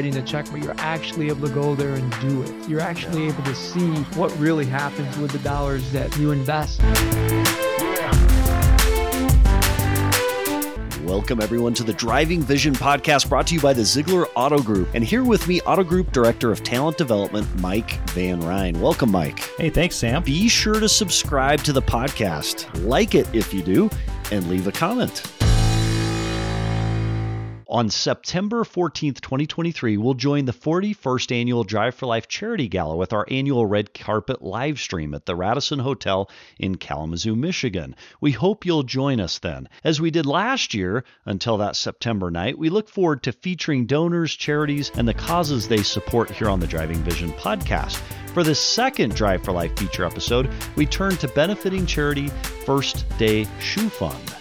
writing a check, but you're actually able to go there and do it. You're actually able to see what really happens with the dollars that you invest. Welcome, everyone, to the Driving Vision podcast brought to you by the Ziegler Auto Group. And here with me, Auto Group Director of Talent Development, Mike Van Ryn. Welcome, Mike. Hey, thanks, Sam. Be sure to subscribe to the podcast, like it if you do, and leave a comment. On September 14th, 2023, we'll join the 41st annual Drive for Life Charity Gala with our annual red carpet live stream at the Radisson Hotel in Kalamazoo, Michigan. We hope you'll join us then. As we did last year, until that September night, we look forward to featuring donors, charities, and the causes they support here on the Driving Vision podcast. For the second Drive for Life feature episode, we turn to benefiting charity First Day Shoe Fund.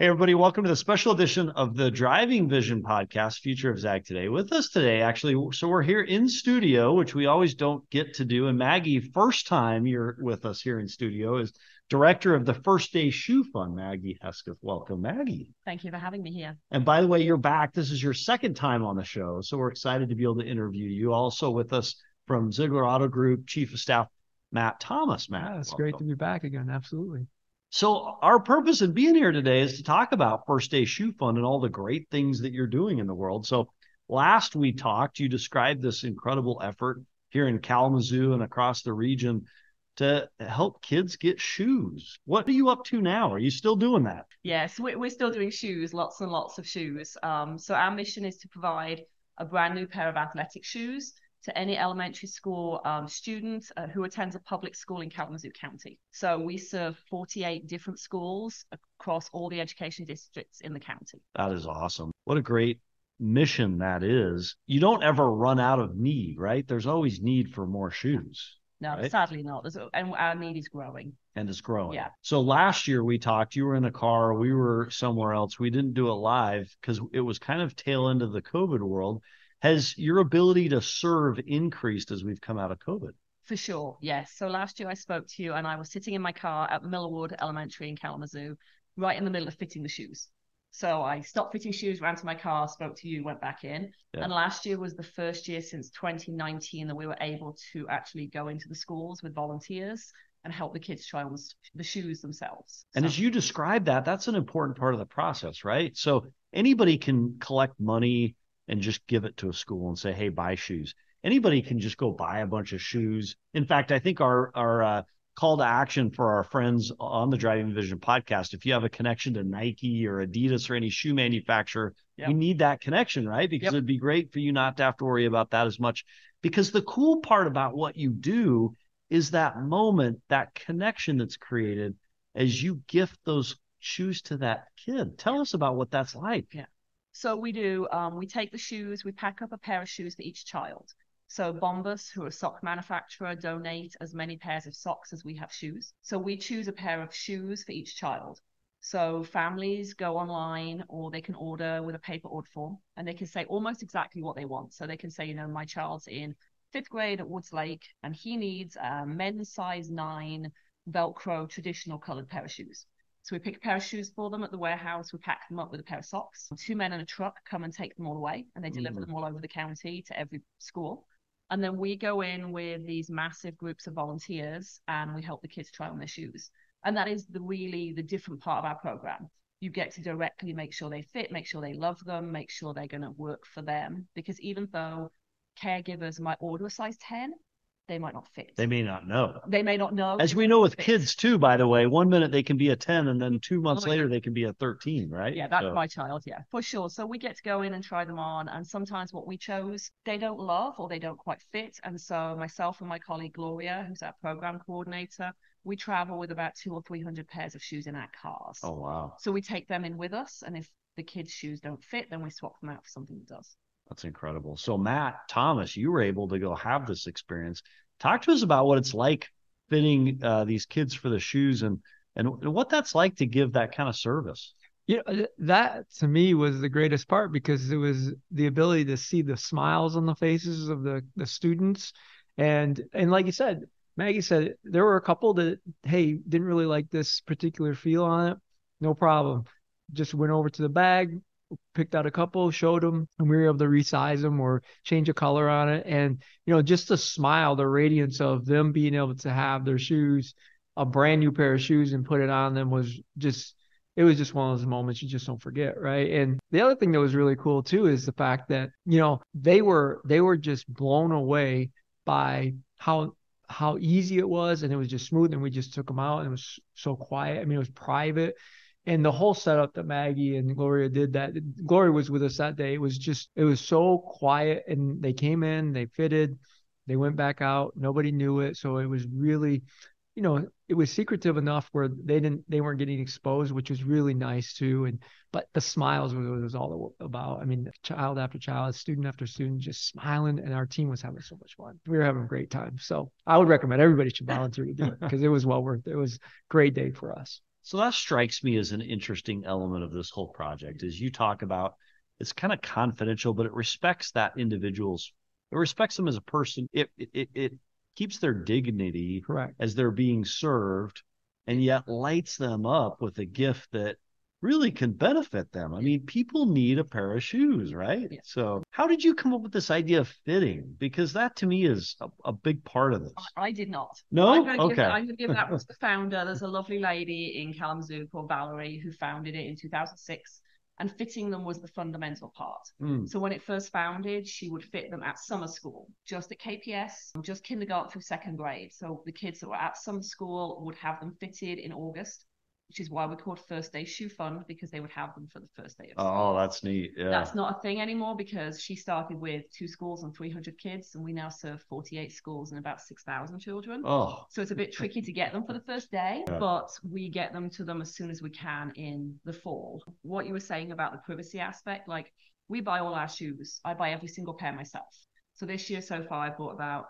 Hey, everybody, welcome to the special edition of the Driving Vision podcast, Future of Zag today. With us today, actually, so we're here in studio, which we always don't get to do. And Maggie, first time you're with us here in studio, is director of the First Day Shoe Fund, Maggie Hesketh. Welcome, Maggie. Thank you for having me here. And by the way, you're back. This is your second time on the show. So we're excited to be able to interview you. Also with us from Ziegler Auto Group, Chief of Staff Matt Thomas. Matt, yeah, it's great to be back again. Absolutely. So our purpose in being here today is to talk about First Day Shoe Fund and all the great things that you're doing in the world. So last we talked, you described this incredible effort here in Kalamazoo and across the region to help kids get shoes. What are you up to now? Are you still doing that? Yes, we're still doing shoes, lots and lots of shoes. Um, so our mission is to provide a brand new pair of athletic shoes to any elementary school um, student uh, who attends a public school in Kalamazoo County. So we serve 48 different schools across all the education districts in the county. That is awesome. What a great mission that is. You don't ever run out of need, right? There's always need for more shoes. No, right? sadly not. There's, and our need is growing. And it's growing. Yeah. So last year we talked, you were in a car, we were somewhere else. We didn't do it live because it was kind of tail end of the COVID world has your ability to serve increased as we've come out of COVID? For sure, yes. So last year I spoke to you and I was sitting in my car at Milwood Elementary in Kalamazoo, right in the middle of fitting the shoes. So I stopped fitting shoes, ran to my car, spoke to you, went back in. Yeah. And last year was the first year since 2019 that we were able to actually go into the schools with volunteers and help the kids try on the shoes themselves. And so. as you describe that, that's an important part of the process, right? So anybody can collect money and just give it to a school and say, "Hey, buy shoes." Anybody can just go buy a bunch of shoes. In fact, I think our our uh, call to action for our friends on the Driving Vision podcast, if you have a connection to Nike or Adidas or any shoe manufacturer, yep. we need that connection, right? Because yep. it'd be great for you not to have to worry about that as much. Because the cool part about what you do is that moment, that connection that's created as you gift those shoes to that kid. Tell us about what that's like. Yeah. So we do, um, we take the shoes, we pack up a pair of shoes for each child. So Bombas, who are a sock manufacturer, donate as many pairs of socks as we have shoes. So we choose a pair of shoes for each child. So families go online or they can order with a paper order form and they can say almost exactly what they want. So they can say, you know, my child's in fifth grade at Woods Lake and he needs a men's size nine Velcro traditional colored pair of shoes. So we pick a pair of shoes for them at the warehouse. We pack them up with a pair of socks. Two men in a truck come and take them all away, and they deliver mm. them all over the county to every school. And then we go in with these massive groups of volunteers, and we help the kids try on their shoes. And that is the really the different part of our program. You get to directly make sure they fit, make sure they love them, make sure they're going to work for them. Because even though caregivers might order a size 10, they might not fit. They may not know. They may not know. As we know with fit. kids too, by the way, one minute they can be a 10 and then two months oh, later yeah. they can be a 13, right? Yeah, that's so. my child. Yeah, for sure. So we get to go in and try them on. And sometimes what we chose, they don't love or they don't quite fit. And so myself and my colleague Gloria, who's our program coordinator, we travel with about two or 300 pairs of shoes in our cars. Oh, wow. So we take them in with us. And if the kids' shoes don't fit, then we swap them out for something that does. That's incredible. So, Matt Thomas, you were able to go have this experience. Talk to us about what it's like fitting uh, these kids for the shoes and and what that's like to give that kind of service. Yeah, you know, that to me was the greatest part because it was the ability to see the smiles on the faces of the the students, and and like you said, Maggie said there were a couple that hey didn't really like this particular feel on it. No problem, just went over to the bag, picked out a couple, showed them, and we were able to resize them or change a color on it. And you know, just the smile, the radiance of them being able to have their shoes, a brand new pair of shoes, and put it on them was just it was just one of those moments you just don't forget, right? And the other thing that was really cool too is the fact that you know they were they were just blown away by how how easy it was and it was just smooth and we just took them out and it was so quiet. I mean, it was private and the whole setup that Maggie and Gloria did that Gloria was with us that day. It was just it was so quiet and they came in, they fitted, they went back out, nobody knew it. So it was really, you know, it was secretive enough where they didn't they weren't getting exposed, which was really nice too. And but the smiles was, was all about. I mean, child after child, student after student, just smiling, and our team was having so much fun. We were having a great time. So I would recommend everybody should volunteer to do it because it was well worth it. It was a great day for us. So that strikes me as an interesting element of this whole project. is you talk about, it's kind of confidential, but it respects that individual's. It respects them as a person. It it it keeps their dignity Correct. as they're being served and yet lights them up with a gift that really can benefit them. I mean, people need a pair of shoes, right? Yeah. So, how did you come up with this idea of fitting? Because that to me is a, a big part of this. I, I did not. No? I'm gonna give, Okay. I'm gonna give that to the founder. There's a lovely lady in Kalamazoo called Valerie who founded it in 2006, and fitting them was the fundamental part. Mm. So when it first founded, she would fit them at summer school, just at KPS, just kindergarten through second grade. So the kids that were at summer school would have them fitted in August, which is why we called First Day Shoe Fund because they would have them for the first day of oh, school. Oh, that's neat. Yeah. That's not a thing anymore because she started with two schools and 300 kids, and we now serve 48 schools and about 6,000 children. oh, So it's a bit tricky to get them for the first day, Yeah. but we get them to them as soon as we can in the fall. What you were saying about the privacy aspect, like we buy all our shoes. I buy every single pair myself. So this year so far, I bought about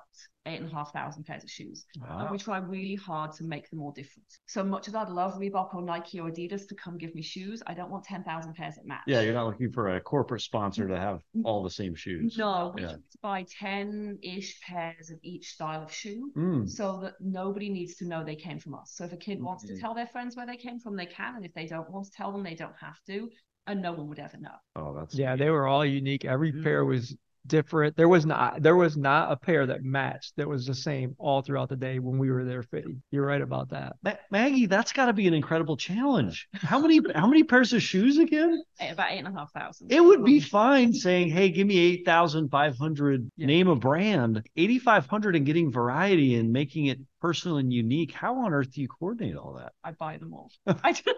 eight and a half thousand pairs of shoes. And we try really hard to make them all different. So much as I'd love Reebok or Nike or Adidas to come give me shoes, I don't want 10,000 pairs that match. Yeah, you're not looking for a corporate sponsor to have all the same shoes. No, we Yeah. buy 10 ish pairs of each style of shoe Mm. so that nobody needs to know they came from us. So if a kid wants to Mhm. tell their friends where they came from, they can. And if they don't want to tell them, they don't have to. And no one would ever know. Oh, that's Yeah, neat. they were all unique. Every Mm. pair was different. There was not there was not a pair that matched that was the same all throughout the day when we were there fitting. You're right about that. Ma- Maggie, that's got to be an incredible challenge. How many how many pairs of shoes again? Eh, About eight and a half thousand. It would be fine saying, "Hey, give me eight thousand five hundred. Yeah. Name a brand. Eighty five hundred, and getting variety and making it personal and unique. How on earth do you coordinate all that? I buy them all. I do.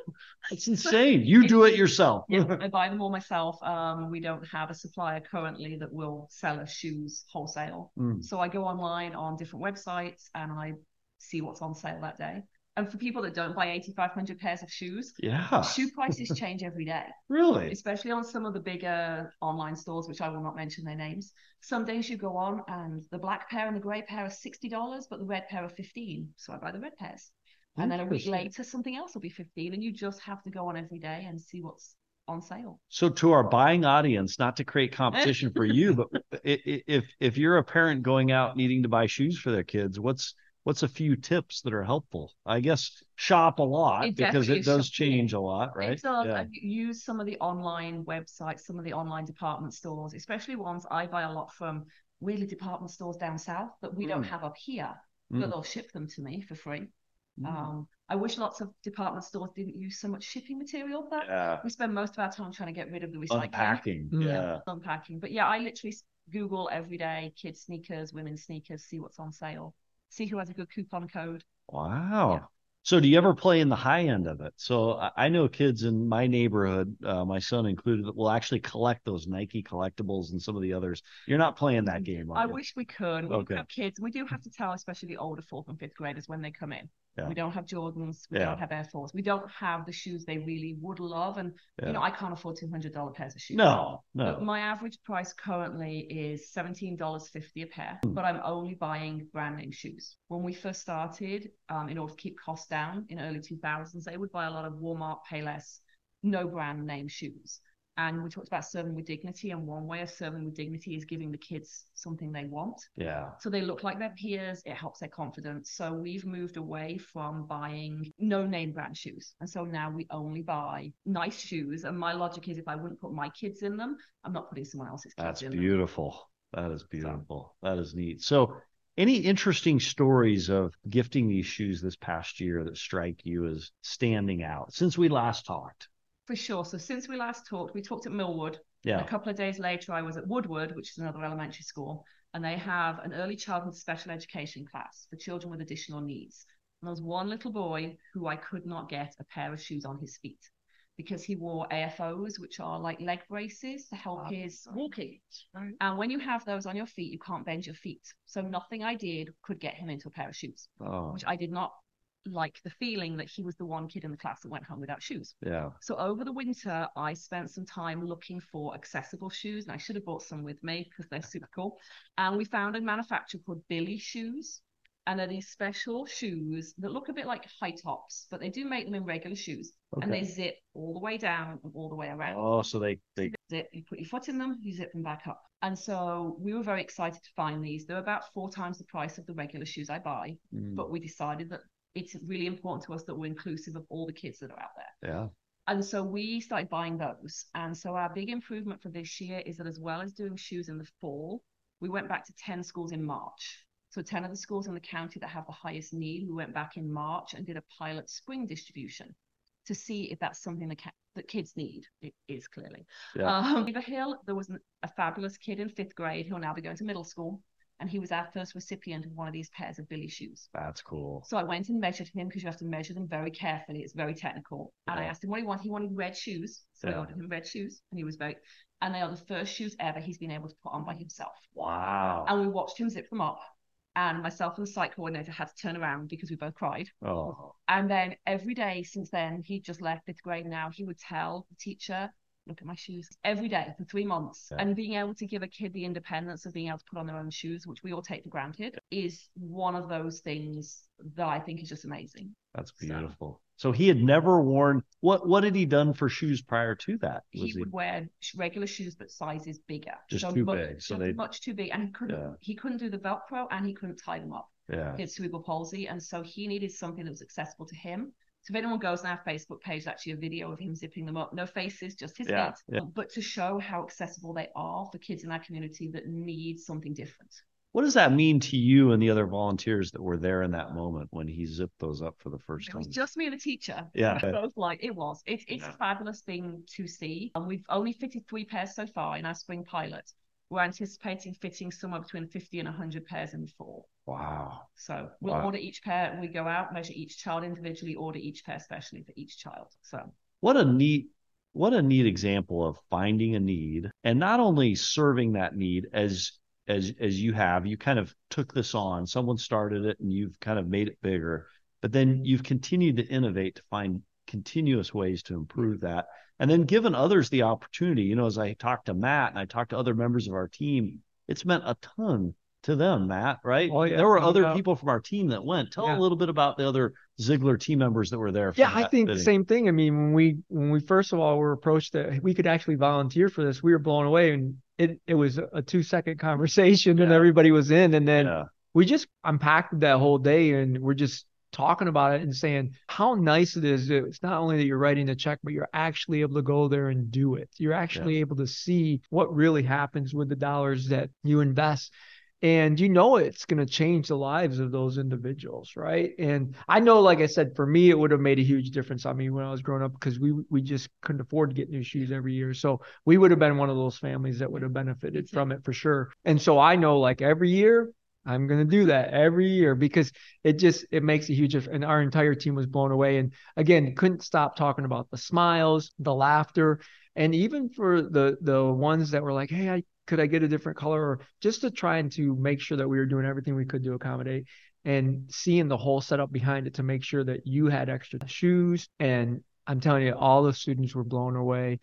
It's insane. You do it yourself. Yeah, I buy them all myself. Um, we don't have a supplier currently that will sell us shoes wholesale. Mm. So I go online on different websites and I see what's on sale that day. And for people that don't buy 8,500 pairs of shoes, Yeah, shoe prices change every day, really. especially on some of the bigger online stores, which I will not mention their names. Some days you go on and the black pair and the grey pair are $60, but the red pair are 15 So I buy the red pairs. And then a week later, something else will be 15 and you just have to go on every day and see what's on sale. So to our buying audience, not to create competition for you, but if if you're a parent going out needing to buy shoes for their kids, what's what's a few tips that are helpful? I guess shop a lot It because it does shopping. change a lot, right? It does. Yeah. Use some of the online websites, some of the online department stores, especially ones I buy a lot from really department stores down south that we don't Mm. have up here, Mm. but they'll ship them to me for free. Mm. Um, I wish lots of department stores didn't use so much shipping material, but Yeah. we spend most of our time trying to get rid of the recycling. Unpacking. Mm. Yeah. Unpacking. But yeah, I literally Google every day kids sneakers, women's sneakers, see what's on sale, see who has a good coupon code. Wow. Yeah. So do you ever play in the high end of it? So I- know kids in my neighborhood, uh, my son included, that will actually collect those Nike collectibles and some of the others. You're not playing that game, are I you? wish we could. We Okay. have kids. and We do have to tell, especially the older fourth and fifth graders when they come in. Yeah. We don't have Jordans. We Yeah. don't have Air Force. We don't have the shoes they really would love. And Yeah. you know, I can't afford two hundred dollar pairs of shoes. No, But no. my average price currently is seventeen dollars fifty a pair. Hmm. But I'm only buying brand name shoes. When we first started, um, in order to keep costs down in early two thousands, they would buy a lot of Walmart, Payless, no brand name shoes. And we talked about serving with dignity. And one way of serving with dignity is giving the kids something they want. Yeah. So they look like their peers. It helps their confidence. So we've moved away from buying no name brand shoes. And so now we only buy nice shoes. And my logic is if I wouldn't put my kids in them, I'm not putting someone else's kids That's in them. That's beautiful. That is beautiful. That is neat. So, any interesting stories of gifting these shoes this past year that strike you as standing out since we last talked? For sure. So since we last talked, we talked at Milwood. Yeah. A couple of days later, I was at Woodward, which is another elementary school, and they have an early childhood special education class for children with additional needs. And there was one little boy who I could not get a pair of shoes on his feet because he wore AFOs, which are like leg braces to help ah, his walking. And when you have those on your feet, you can't bend your feet. So nothing I did could get him into a pair of shoes, Oh, which I did not like the feeling that he was the one kid in the class that went home without shoes. yeah. So over the winter, I spent some time looking for accessible shoes, and I should have brought some with me because they're super cool. And we found a manufacturer called Billy Shoes, and they're these special shoes that look a bit like high tops, but they do make them in regular shoes, okay. and they zip all the way down and all the way around. Oh, so they they Zip, you put your foot in them, you zip them back up. And so we were very excited to find these. They're about four times the price of the regular shoes I buy, mm, but we decided that it's really important to us that we're inclusive of all the kids that are out there. yeah. And so we started buying those. And so our big improvement for this year is that as well as doing shoes in the fall, we went back to 10 schools in March. So 10 of the schools in the county that have the highest need, we went back in March and did a pilot spring distribution to see if that's something that, ca- that kids need. It is clearly. Yeah. Um, Beaver Hill, there was an, a fabulous kid in fifth grade who'll now be going to middle school. And he was our first recipient of one of these pairs of Billy shoes. That's cool. So I went and measured him because you have to measure them very carefully. It's very technical. And I asked him what he wanted. He wanted red shoes. So I ordered him red shoes. And he was very, and they are the first shoes ever he's been able to put on by himself. Wow. And we watched him zip them up. And myself and the site coordinator had to turn around because we both cried. Oh, And then every day since then, he just left fifth grade now, he would tell the teacher, look at my shoes every day for three months. Yeah. And being able to give a kid the independence of being able to put on their own shoes, which we all take for granted, is one of those things that I think is just amazing. that's beautiful. So he had never worn what what had he done for shoes prior to that? Was he would wear regular shoes, but sizes bigger. Just too mu- big, so they- much too big, and he couldn't. Yeah. He couldn't do the Velcro, and he couldn't tie them up. yeah. He had cerebral palsy, and so he needed something that was accessible to him. So if anyone goes on our Facebook page, actually a video of him zipping them up. No faces, just his Yeah, head. yeah. But to show how accessible they are for kids in our community that need something different. What does that mean to you and the other volunteers that were there in that moment when he zipped those up for the first It time? It was just me and the teacher. Yeah. Both like it was. It, it's Yeah. a fabulous thing to see. And we've only fitted three pairs so far in our spring pilot. We're anticipating fitting somewhere between 50 and 100 pairs in the fall. Wow. So we'll Wow. order each pair. We go out, measure each child individually, order each pair specially for each child. So What a neat what a neat example of finding a need and not only serving that need as as as you have you kind of took this on someone started it and you've kind of made it bigger but then you've continued to innovate to find continuous ways to improve that. And then given others the opportunity you know as i talked to matt and i talked to other members of our team it's meant a ton to them matt right? Oh, yeah, there were no other doubt. people from our team that went. Tell Yeah. a little bit about the other ziegler team members that were there Yeah, I think the same thing. I mean, when we when we first of all were approached that we could actually volunteer for this, we were blown away, and it it was a two second conversation, and everybody was in, and then yeah. we just unpacked that whole day, and we're just talking about it and saying how nice it is. that It's not only that you're writing the check, but you're actually able to go there and do it. You're actually able to see what really happens with the dollars that you invest. And you know it's going to change the lives of those individuals right? And i know like i said for me it would have made a huge difference. On me when i was growing up because we we just couldn't afford to get new shoes every year. So we would have been one of those families that would have benefited from it for sure. And so i know like every year i'm going to do that every year because it just it makes a huge difference and our entire team was blown away. And again couldn't stop talking about the smiles the laughter and even for the the ones that were like hey i could I get a different color? or just to try and to make sure that we were doing everything we could to accommodate and seeing the whole setup behind it to make sure that you had extra shoes. And I'm telling you all the students were blown away.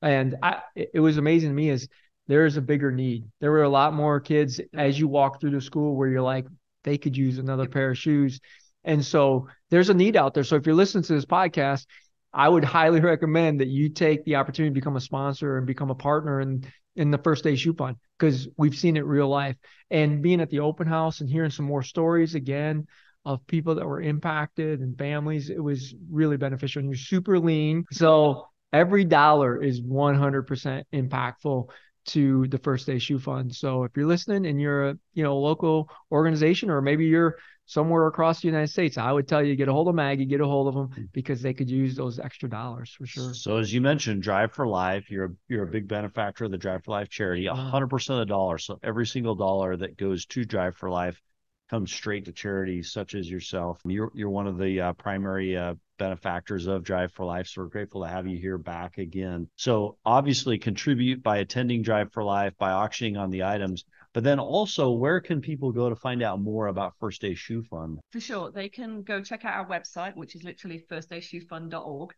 And I it it was amazing to me is there is a bigger need. There were a lot more kids as you walk through the school where you're like they could use another pair of shoes. And so there's a need out there. So if you're listening to this podcast I would highly recommend that you take the opportunity to become a sponsor and become a partner in in the First Day Shoe Fund because we've seen it real life. And being at the open house and hearing some more stories again of people that were impacted and families, it was really beneficial. And you're super lean, so every dollar is 100% impactful to the First Day Shoe Fund. So if you're listening and you're a you know local organization or maybe you're somewhere across the United States, I would tell you get a hold of Maggie, get a hold of them Hmm. because they could use those extra dollars for sure. So as you mentioned, Drive for Life, you're a, you're a big benefactor of the Drive for Life charity. A hundred percent of the dollar. So every single dollar that goes to Drive for Life comes straight to charities such as yourself. You're you're one of the uh, primary uh, benefactors of Drive for Life. So we're grateful to have you here back again. So obviously contribute by attending Drive for Life, by auctioning on the items, but then also where can people go to find out more about First Day Shoe Fund? For sure, they can go check out our website, which is literally firstdayshoefund.org.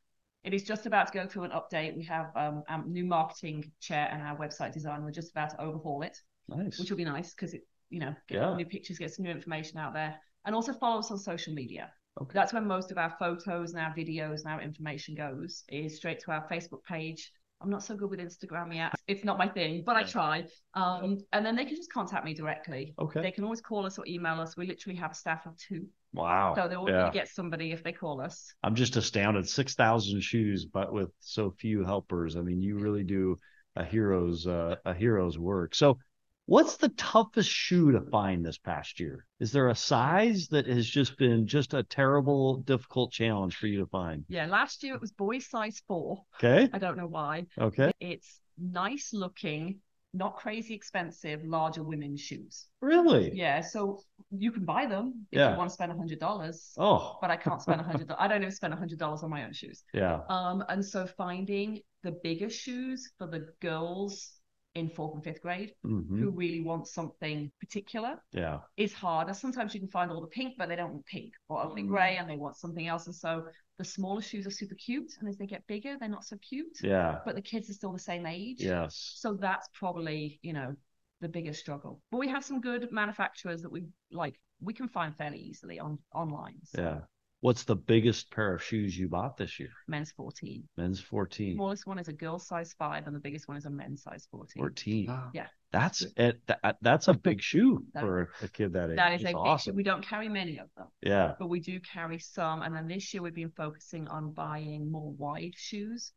It is just about to go through an update. We have um, a new marketing chair and our website design. We're just about to overhaul it, Nice. which will be nice because it, you know, get Yeah. new pictures, get some new information out there, and also follow us on social media. Okay. That's where most of our photos and our videos and our information goes. Is straight to our Facebook page. I'm not so good with Instagram yet. It's not my thing, but I try. Um, and then they can just contact me directly. Okay. They can always call us or email us. We literally have a staff of two. Wow. So they're always Yeah. going to get somebody if they call us. I'm just astounded. Six thousand shoes, but with so few helpers. I mean, you really do a hero's uh, a hero's work. So, what's the toughest shoe to find this past year? Is there a size that has just been just a terrible, difficult challenge for you to find? Yeah, last year it was boys size four. Okay. I don't know why. Okay. It's nice looking, not crazy expensive, larger women's shoes. Really? Yeah, so you can buy them if Yeah. you want to spend a hundred dollars. Oh. But I can't spend a hundred. I don't even spend a hundred dollars on my own shoes. Yeah. Um, and so finding the bigger shoes for the girls in fourth and fifth grade hmm who really want something particular Yeah. is harder. Sometimes you can find all the pink, but they don't want pink or only grey and they want something else. And so the smaller shoes are super cute. And as they get bigger, they're not so cute. Yeah. But the kids are still the same age. Yes. So that's probably, you know, the biggest struggle. But we have some good manufacturers that we like we can find fairly easily on online. So Yeah. What's the biggest pair of shoes you bought this year? men's 14. Men's 14. The Smallest one is a girl's size five, and the biggest one is a men's size 14. 14. Wow. Yeah. That's it. That, that's a big shoe That- for a kid that age. That is a That's big awesome. We don't carry many of them. Yeah. but we do carry some. And then this year we've been focusing on buying more wide shoes.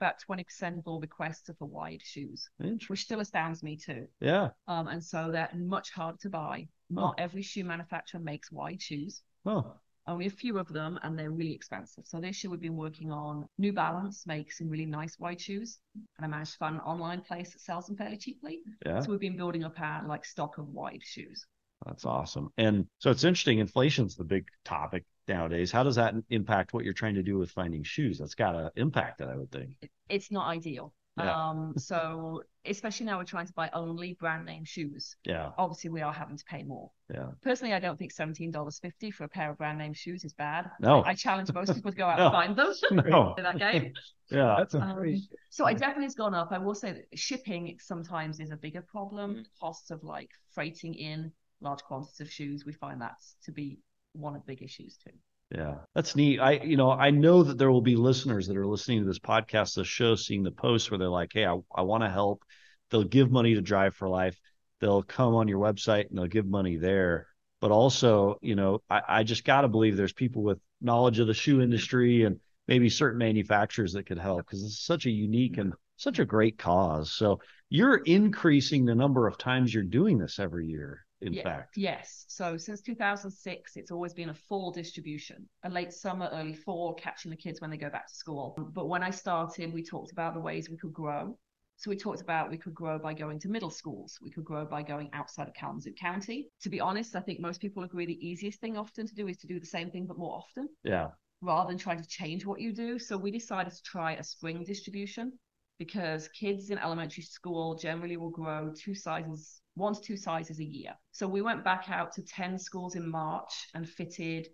About 20% of all requests are for wide shoes, which still astounds me too. Yeah. Um, and so they're much harder to buy. Not every shoe manufacturer makes wide shoes. Oh. Only a few of them, and they're really expensive. So this year we've been working on New Balance makes some really nice wide shoes, and I managed to find an online place that sells them fairly cheaply. Yeah. So we've been building up our like stock of wide shoes. That's awesome. And so it's interesting. Inflation's the big topic nowadays. How does that impact what you're trying to do with finding shoes? That's got to impact it, I would think. It's not ideal. Yeah. Um, so especially now we're trying to buy only brand name shoes. Yeah. Obviously, we are having to pay more. Yeah. Personally, I don't think seventeen dollars fifty for a pair of brand name shoes is bad. No. I challenge most people to go out No. and find them. No. in that game. Yeah. That's a Um, so it definitely has gone up. I will say that shipping sometimes is a bigger problem. Costs of like freighting in large quantities of shoes, we find that to be one of the big issues too. Yeah, that's neat. I, you know, I know that there will be listeners that are listening to this podcast, the show, seeing the posts where they're like, "Hey, I, I want to help." They'll give money to Drive for Life. They'll come on your website and they'll give money there. But also, you know, I, I just got to believe there's people with knowledge of the shoe industry and maybe certain manufacturers that could help because it's such a unique and such a great cause. So you're increasing the number of times you're doing this every year. In Yeah. fact, Yes. So since 2006, it's always been a fall distribution, a late summer, early fall, catching the kids when they go back to school. But when I started, we talked about the ways we could grow. So we talked about we could grow by going to middle schools. We could grow by going outside of Kalamazoo County. To be honest, I think most people agree the easiest thing often to do is to do the same thing but more often yeah, rather than trying to change what you do. So we decided to try a spring distribution because kids in elementary school generally will grow two sizes, one to two sizes a year. So we went back out to 10 schools in March and fitted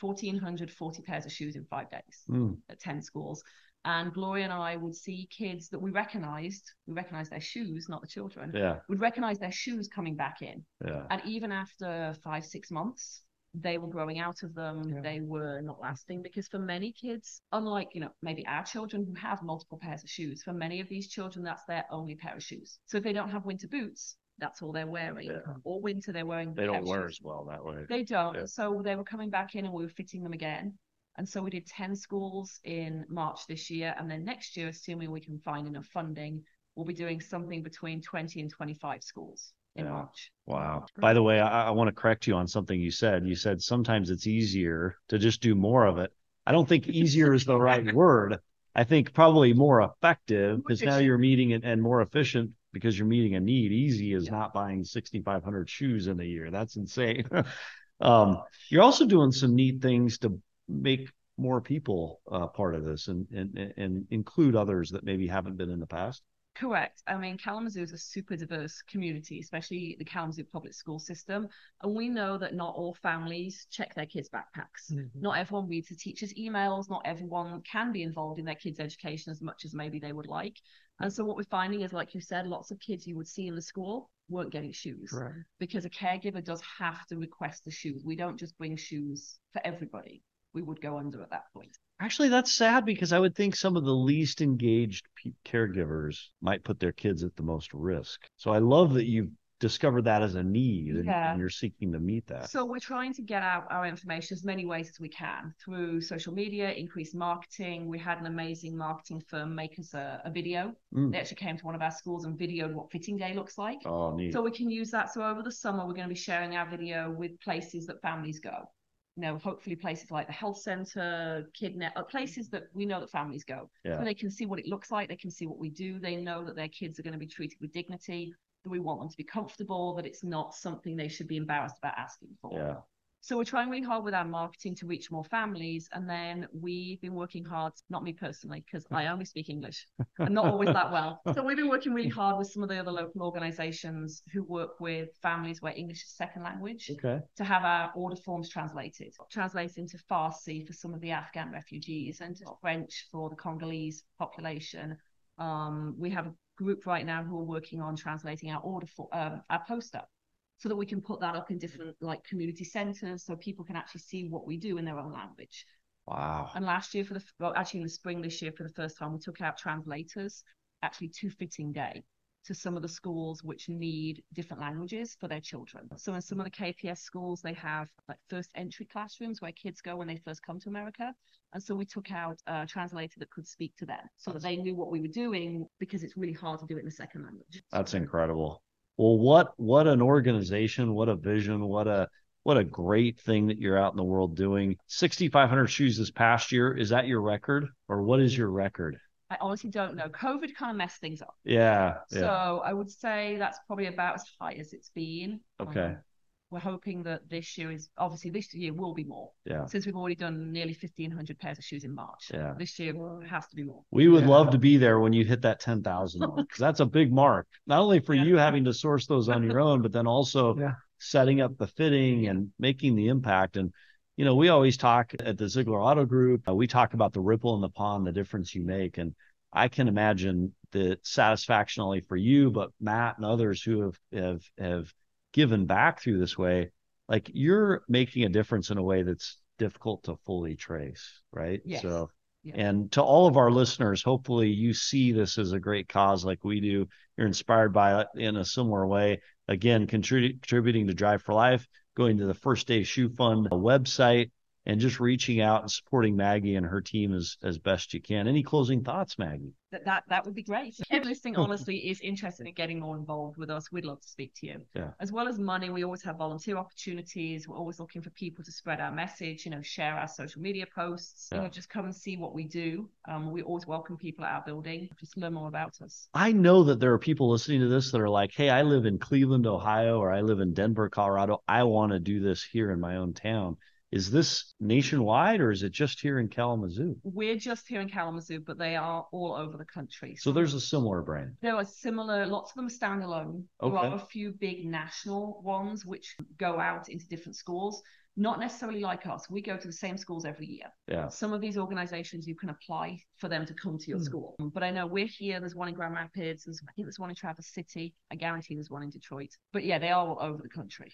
1,440 pairs of shoes in five days Mm, at 10 schools. And Gloria and I would see kids that we recognized, we recognized their shoes, not the children, yeah, would recognize their shoes coming back in. yeah. And even after five, six months, they were growing out of them. Yeah. They were not lasting because for many kids, unlike, you know, maybe our children who have multiple pairs of shoes, for many of these children, that's their only pair of shoes. So if they don't have winter boots, that's all they're wearing. Yeah. All winter they're wearing. They don't wear shoes. as well that way. They don't. Yeah. So they were coming back in and we were fitting them again. And so we did 10 schools in March this year. And then next year, assuming we can find enough funding, we'll be doing something between 20 and 25 schools in Yeah. March. Wow. By the way, I, I want to correct you on something you said. You said sometimes it's easier to just do more of it. I don't think easier is the right word. I think probably more effective because now you're meeting it and more efficient because you're meeting a need. Easy is Yeah. not buying 6,500 shoes in a year. That's insane. um, you're also doing some neat things to make more people uh, part of this and, and and include others that maybe haven't been in the past. Correct. I mean, Kalamazoo is a super diverse community, especially the Kalamazoo public school system. And we know that not all families check their kids' backpacks. Mhm. Not everyone reads the teachers' emails. Not everyone can be involved in their kids' education as much as maybe they would like. And so what we're finding is, like you said, lots of kids you would see in the school weren't getting shoes Right. because a caregiver does have to request the shoes. We don't just bring shoes for everybody. We would go under at that point. Actually, that's sad because I would think some of the least engaged pe- caregivers might put their kids at the most risk. So I love that you've discovered that as a need and, Yeah. and you're seeking to meet that. So we're trying to get out our information as many ways as we can through social media, increased marketing. We had an amazing marketing firm make us a, a video. Mm. They actually came to one of our schools and videoed what fitting day looks like. Oh, neat. So we can use that. So over the summer, we're going to be sharing our video with places that families go. You know, hopefully places like the health center, kidnet, uh, places that we know that families go. yeah. So they can see what it looks like. They can see what we do. They know that their kids are going to be treated with dignity. That we want them to be comfortable. That it's not something they should be embarrassed about asking for. Yeah. So we're trying really hard with our marketing to reach more families. And then we've been working hard, not me personally, because I only speak English and not always that well. So we've been working really hard with some of the other local organizations who work with families where English is second language Okay. to have our order forms translated, translated into Farsi for some of the Afghan refugees and French for the Congolese population. Um, we have a group right now who are working on translating our order for um, our poster so that we can put that up in different like community centers so people can actually see what we do in their own language. Wow. And last year for the well, actually in the spring this year for the first time we took out translators actually to fitting day to some of the schools which need different languages for their children. So in some of the KPS schools they have like first entry classrooms where kids go when they first come to America. And so we took out a translator that could speak to them so that they knew what we were doing because it's really hard to do it in a second language. That's incredible. Well, what what an organization, what a vision, what a what a great thing that you're out in the world doing. 6,500 shoes this past year. Is that your record or what is your record? I honestly don't know. COVID kind of messed things up. Yeah. Yeah. So I would say that's probably about as high as it's been. Okay. Um, we're hoping that this year is obviously this year will be more yeah. since we've already done nearly 1,500 pairs of shoes in March. Yeah. This year has to be more. We would Yeah. love to be there when you hit that 10,000 because that's a big mark, not only for Yeah. you having to source those on your own, but then also Yeah. setting up the fitting and making the impact. And, you know, we always talk at the Ziegler Auto Group, uh, we talk about the ripple in the pond, the difference you make. And I can imagine the satisfaction only for you, but Matt and others who have, have, have given back through this way, like you're making a difference in a way that's difficult to fully trace, right? Yes. So, Yes. and to all of our listeners, hopefully you see this as a great cause like we do. You're inspired by it in a similar way. Again, contrib- contributing to Drive for Life, going to the First Day Shoe Fund website, and just reaching out and supporting Maggie and her team as, as best you can. Any closing thoughts, Maggie? That, that that would be great. If listening honestly is interested in getting more involved with us, we'd love to speak to you. Yeah. As well as money, we always have volunteer opportunities. We're always looking for people to spread our message, you know, share our social media posts, you know, just come and see what we do. Um, we always welcome people at our building. Just learn more about us. I know that there are people listening to this that are like, hey, I live in Cleveland, Ohio, or I live in Denver, Colorado. I want to do this here in my own town. Is this nationwide or is it just here in Kalamazoo? We're just here in Kalamazoo, but they are all over the country. So there's a similar brand. There are similar, lots of them stand alone. There are a few big national ones which go out into different schools, not necessarily like us. We go to the same schools every year. Yeah. Some of these organizations you can apply for them to come to your Hmm. school. But I know we're here, there's one in Grand Rapids, there's, I think there's one in Traverse City. I guarantee there's one in Detroit. But yeah, they are all over the country.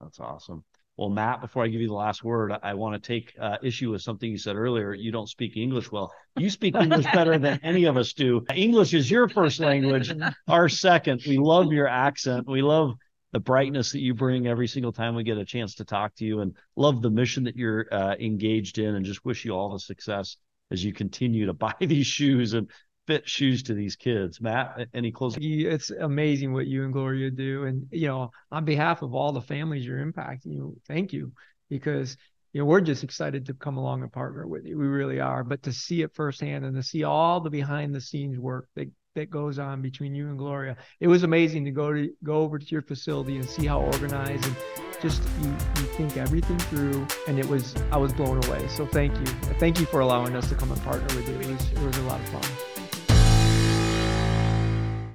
That's awesome. Well, Matt, before I give you the last word, I, I want to take uh, issue with something you said earlier. You don't speak English well. You speak English better than any of us do. English is your first language, our second. We love your accent. We love the brightness that you bring every single time we get a chance to talk to you and love the mission that you're uh, engaged in and just wish you all the success as you continue to buy these shoes and fit shoes to these kids. Matt, any closing? It's amazing what you and Gloria do. And, you know, on behalf of all the families you're impacting, you thank you because, you know, we're just excited to come along and partner with you. We really are. But to see it firsthand and to see all the behind the scenes work that that goes on between you and Gloria. It was amazing to go to go over to your facility and see how organized and just you, you think everything through and it was I was blown away. So thank you. Thank you for allowing us to come and partner with you. It was it was a lot of fun.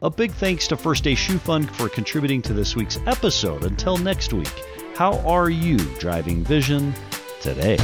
A big thanks to First Day Shoe Fund for contributing to this week's episode. Until next week, how are you driving vision today?